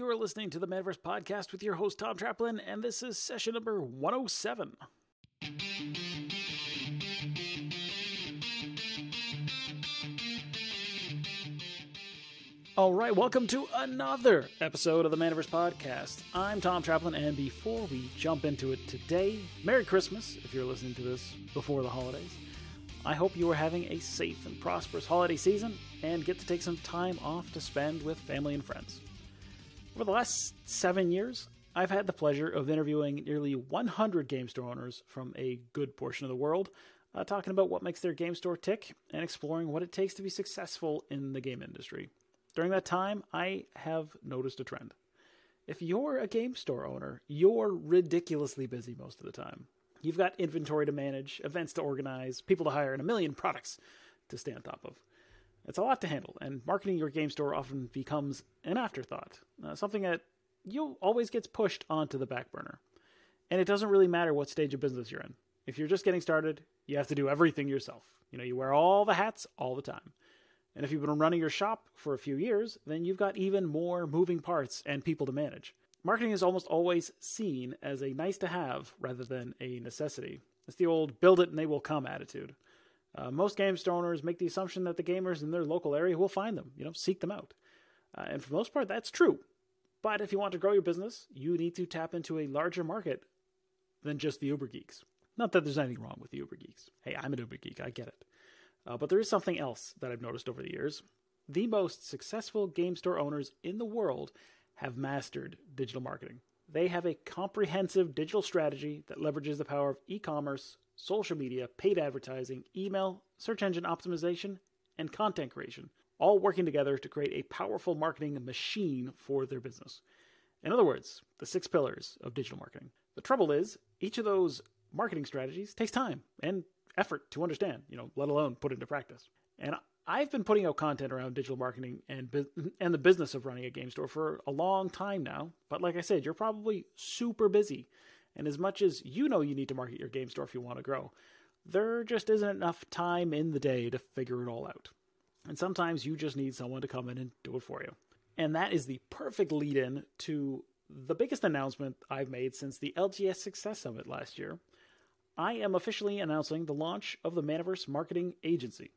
You're listening to the Manaverse Podcast with your host, Tom Traplin, and this is session number 107. All right, welcome to another episode of the Manaverse Podcast. I'm Tom Traplin, and before we jump into it today, Merry Christmas if you're listening to this before the holidays. I hope you are having a safe and prosperous holiday season and get to take some time off to spend with family and friends. Over the last seven years, I've had the pleasure of interviewing nearly 100 game store owners from a good portion of the world, uh, talking about what makes their game store tick and exploring what it takes to be successful in the game industry. During that time, I have noticed a trend. If you're a game store owner, you're ridiculously busy most of the time. You've got inventory to manage, events to organize, people to hire, and a million products to stay on top of. It's a lot to handle, and marketing your game store often becomes an afterthought, uh, something that you always gets pushed onto the back burner. And it doesn't really matter what stage of business you're in. If you're just getting started, you have to do everything yourself. You know, you wear all the hats all the time. And if you've been running your shop for a few years, then you've got even more moving parts and people to manage. Marketing is almost always seen as a nice to have rather than a necessity. It's the old build it and they will come attitude. Uh, most game store owners make the assumption that the gamers in their local area will find them, you know, seek them out. Uh, and for the most part, that's true. But if you want to grow your business, you need to tap into a larger market than just the Uber geeks. Not that there's anything wrong with the Uber geeks. Hey, I'm an Uber geek, I get it. Uh, but there is something else that I've noticed over the years. The most successful game store owners in the world have mastered digital marketing. They have a comprehensive digital strategy that leverages the power of e commerce, social media, paid advertising, email, search engine optimization, and content creation, all working together to create a powerful marketing machine for their business. In other words, the six pillars of digital marketing. The trouble is, each of those marketing strategies takes time and effort to understand, you know, let alone put into practice. And I've been putting out content around digital marketing and bu- and the business of running a game store for a long time now. But like I said, you're probably super busy. And as much as you know you need to market your game store if you want to grow, there just isn't enough time in the day to figure it all out. And sometimes you just need someone to come in and do it for you. And that is the perfect lead in to the biggest announcement I've made since the LGS Success Summit last year. I am officially announcing the launch of the Manaverse Marketing Agency,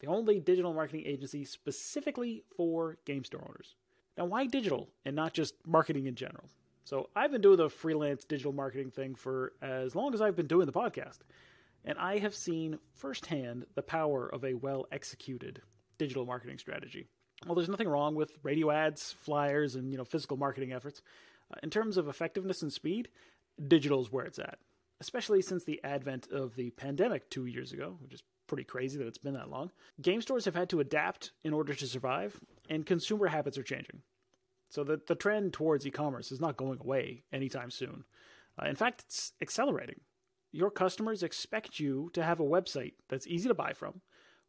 the only digital marketing agency specifically for game store owners. Now, why digital and not just marketing in general? So, I've been doing the freelance digital marketing thing for as long as I've been doing the podcast, and I have seen firsthand the power of a well executed digital marketing strategy. Well, there's nothing wrong with radio ads, flyers, and you know physical marketing efforts. Uh, in terms of effectiveness and speed, digital is where it's at. Especially since the advent of the pandemic two years ago, which is pretty crazy that it's been that long. Game stores have had to adapt in order to survive, and consumer habits are changing. So the the trend towards e-commerce is not going away anytime soon. Uh, in fact, it's accelerating. Your customers expect you to have a website that's easy to buy from,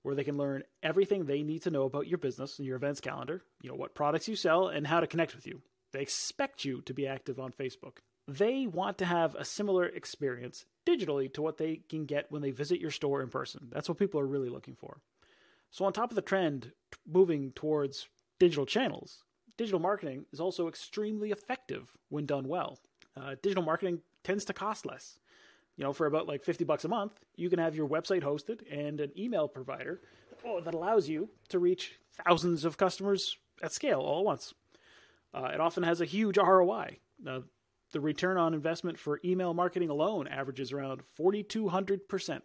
where they can learn everything they need to know about your business and your events calendar, you know, what products you sell and how to connect with you. They expect you to be active on Facebook. They want to have a similar experience digitally to what they can get when they visit your store in person. That's what people are really looking for. So, on top of the trend moving towards digital channels, digital marketing is also extremely effective when done well. Uh, digital marketing tends to cost less. You know, for about like 50 bucks a month, you can have your website hosted and an email provider oh, that allows you to reach thousands of customers at scale all at once. Uh, it often has a huge ROI. Uh, the return on investment for email marketing alone averages around 4,200%.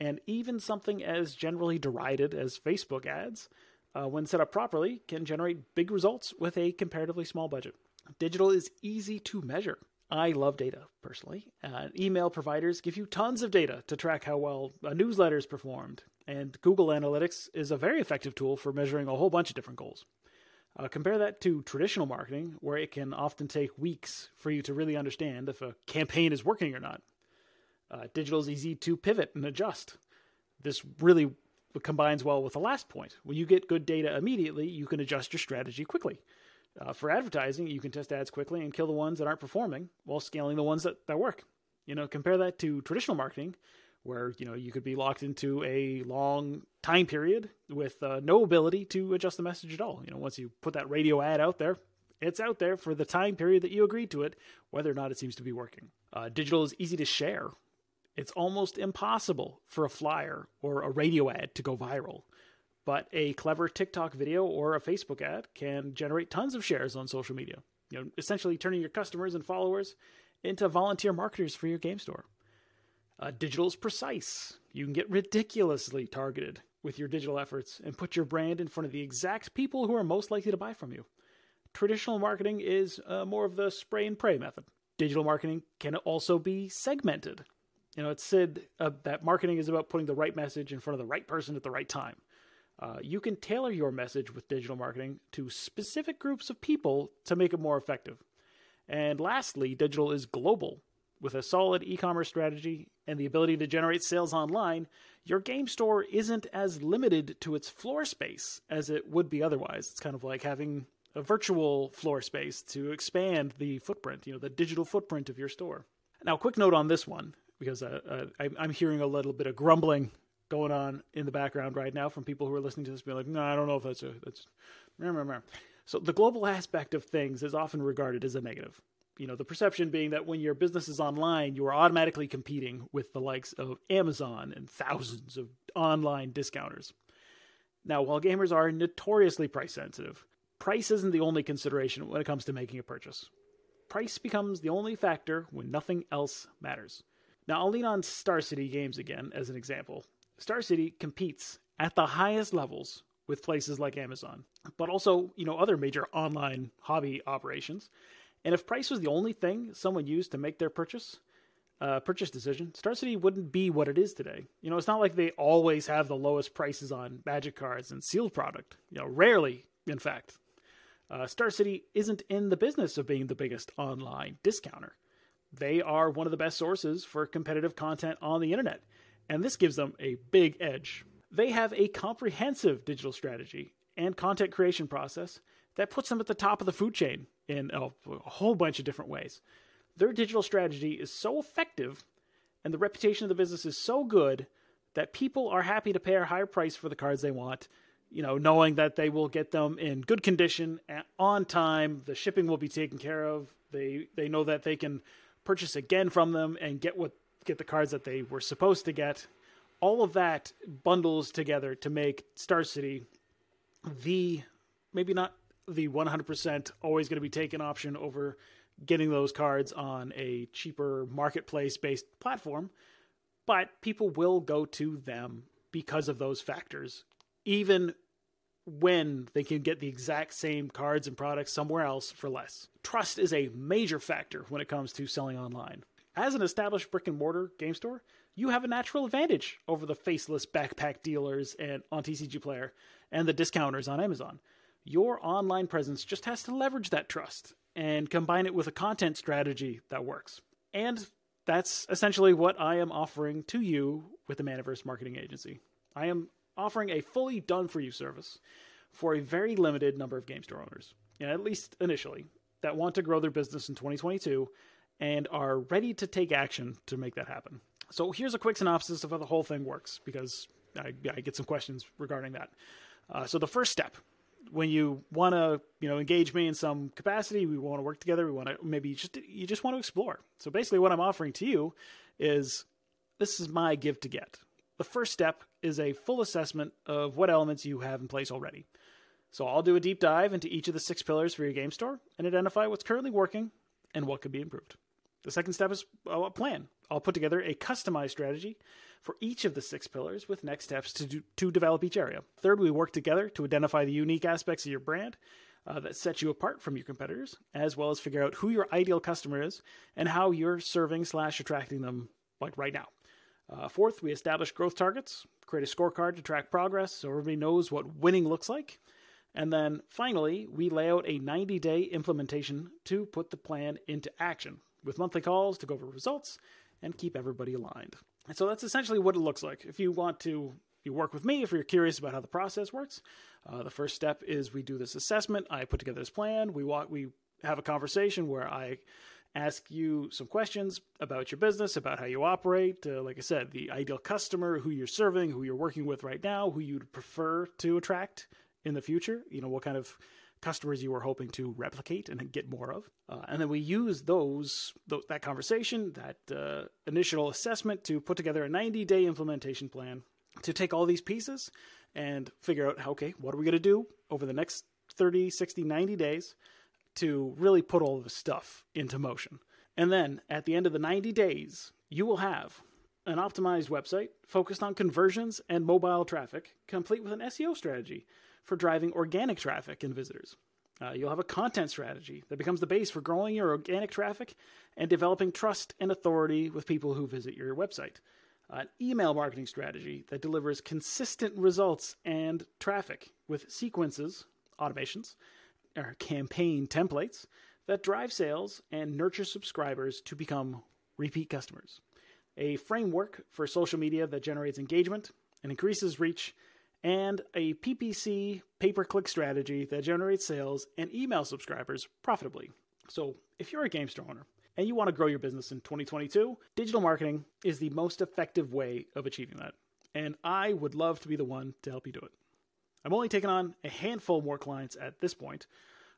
And even something as generally derided as Facebook ads, uh, when set up properly, can generate big results with a comparatively small budget. Digital is easy to measure. I love data personally. Uh, email providers give you tons of data to track how well a newsletter is performed, and Google Analytics is a very effective tool for measuring a whole bunch of different goals. Uh, compare that to traditional marketing, where it can often take weeks for you to really understand if a campaign is working or not. Uh, digital is easy to pivot and adjust. This really combines well with the last point. When you get good data immediately, you can adjust your strategy quickly. Uh, for advertising, you can test ads quickly and kill the ones that aren't performing while scaling the ones that, that work. You know, compare that to traditional marketing, where you know you could be locked into a long time period with uh, no ability to adjust the message at all. You know, once you put that radio ad out there, It's out there for the time period that you agreed to it, whether or not it seems to be working. Uh, digital is easy to share. It's almost impossible for a flyer or a radio ad to go viral. But a clever TikTok video or a Facebook ad can generate tons of shares on social media. You know, essentially turning your customers and followers into volunteer marketers for your game store. Uh, digital is precise. You can get ridiculously targeted with your digital efforts and put your brand in front of the exact people who are most likely to buy from you. Traditional marketing is uh, more of the spray and pray method. Digital marketing can also be segmented. You know, it's said uh, that marketing is about putting the right message in front of the right person at the right time. Uh, you can tailor your message with digital marketing to specific groups of people to make it more effective. And lastly, digital is global. With a solid e commerce strategy and the ability to generate sales online, your game store isn't as limited to its floor space as it would be otherwise. It's kind of like having a virtual floor space to expand the footprint, you know, the digital footprint of your store. Now, quick note on this one, because uh, uh, I, I'm hearing a little bit of grumbling going on in the background right now from people who are listening to this, being like, "No, I don't know if that's a that's." So the global aspect of things is often regarded as a negative. You know the perception being that when your business is online you are automatically competing with the likes of amazon and thousands of online discounters. Now while gamers are notoriously price sensitive price isn't the only consideration when it comes to making a purchase. Price becomes the only factor when nothing else matters now i'll lean on star city games again as an example star city competes at the highest levels with places like amazon but also you know other major online hobby operations and if price was the only thing someone used to make their purchase, uh, purchase decision, Star City wouldn't be what it is today. You know, it's not like they always have the lowest prices on magic cards and sealed product. You know, rarely, in fact. Uh, Star City isn't in the business of being the biggest online discounter. They are one of the best sources for competitive content on the internet, and this gives them a big edge. They have a comprehensive digital strategy and content creation process that puts them at the top of the food chain in a, a whole bunch of different ways. Their digital strategy is so effective and the reputation of the business is so good that people are happy to pay a higher price for the cards they want, you know, knowing that they will get them in good condition on time, the shipping will be taken care of. They they know that they can purchase again from them and get what get the cards that they were supposed to get. All of that bundles together to make Star City the maybe not the 100% always going to be taken option over getting those cards on a cheaper marketplace based platform, but people will go to them because of those factors, even when they can get the exact same cards and products somewhere else for less. Trust is a major factor when it comes to selling online. As an established brick and mortar game store, you have a natural advantage over the faceless backpack dealers and on TCG Player and the discounters on Amazon your online presence just has to leverage that trust and combine it with a content strategy that works. And that's essentially what I am offering to you with the Manaverse Marketing Agency. I am offering a fully done for you service for a very limited number of game store owners, you know, at least initially, that want to grow their business in 2022 and are ready to take action to make that happen. So here's a quick synopsis of how the whole thing works because I, I get some questions regarding that. Uh, so the first step when you want to you know engage me in some capacity we want to work together we want to maybe just you just want to explore so basically what i'm offering to you is this is my give to get the first step is a full assessment of what elements you have in place already so i'll do a deep dive into each of the six pillars for your game store and identify what's currently working and what could be improved the second step is a plan i'll put together a customized strategy for each of the six pillars with next steps to, do, to develop each area. Third, we work together to identify the unique aspects of your brand uh, that set you apart from your competitors, as well as figure out who your ideal customer is and how you're serving slash attracting them like right now. Uh, fourth, we establish growth targets, create a scorecard to track progress so everybody knows what winning looks like. And then finally, we lay out a 90 day implementation to put the plan into action with monthly calls to go over results and keep everybody aligned. And so that's essentially what it looks like. If you want to you work with me, if you're curious about how the process works, uh, the first step is we do this assessment. I put together this plan. We walk, we have a conversation where I ask you some questions about your business, about how you operate. Uh, like I said, the ideal customer, who you're serving, who you're working with right now, who you'd prefer to attract in the future. You know, what kind of customers you were hoping to replicate and get more of. Uh, and then we use those, those that conversation, that uh, initial assessment to put together a 90 day implementation plan to take all these pieces and figure out, okay, what are we going to do over the next 30, 60, 90 days to really put all the stuff into motion. And then at the end of the 90 days, you will have an optimized website focused on conversions and mobile traffic, complete with an SEO strategy for driving organic traffic and visitors. Uh, you'll have a content strategy that becomes the base for growing your organic traffic and developing trust and authority with people who visit your website. An email marketing strategy that delivers consistent results and traffic with sequences, automations, or campaign templates that drive sales and nurture subscribers to become repeat customers. A framework for social media that generates engagement and increases reach and a PPC pay per click strategy that generates sales and email subscribers profitably. So, if you're a game store owner and you want to grow your business in 2022, digital marketing is the most effective way of achieving that. And I would love to be the one to help you do it. I'm only taking on a handful more clients at this point,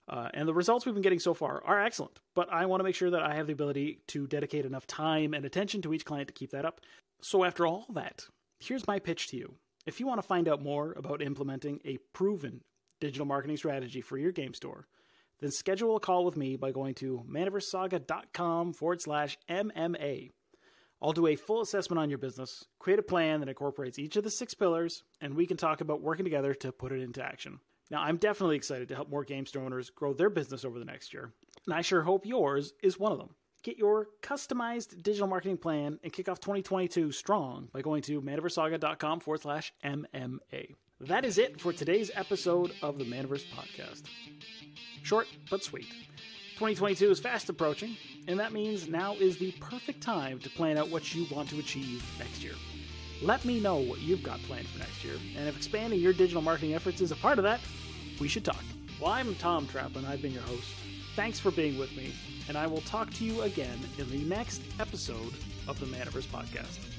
uh, and the results we've been getting so far are excellent. But I want to make sure that I have the ability to dedicate enough time and attention to each client to keep that up. So, after all that, here's my pitch to you if you want to find out more about implementing a proven digital marketing strategy for your game store, then schedule a call with me by going to manaversaga.com forward slash MMA. I'll do a full assessment on your business, create a plan that incorporates each of the six pillars, and we can talk about working together to put it into action. Now, I'm definitely excited to help more game store owners grow their business over the next year, and I sure hope yours is one of them. Get your customized digital marketing plan and kick off 2022 strong by going to manaversaga.com forward slash MMA. That is it for today's episode of the Manaverse Podcast. Short but sweet. 2022 is fast approaching, and that means now is the perfect time to plan out what you want to achieve next year. Let me know what you've got planned for next year, and if expanding your digital marketing efforts is a part of that, we should talk. Well, I'm Tom Traplin. I've been your host. Thanks for being with me, and I will talk to you again in the next episode of the Manaverse Podcast.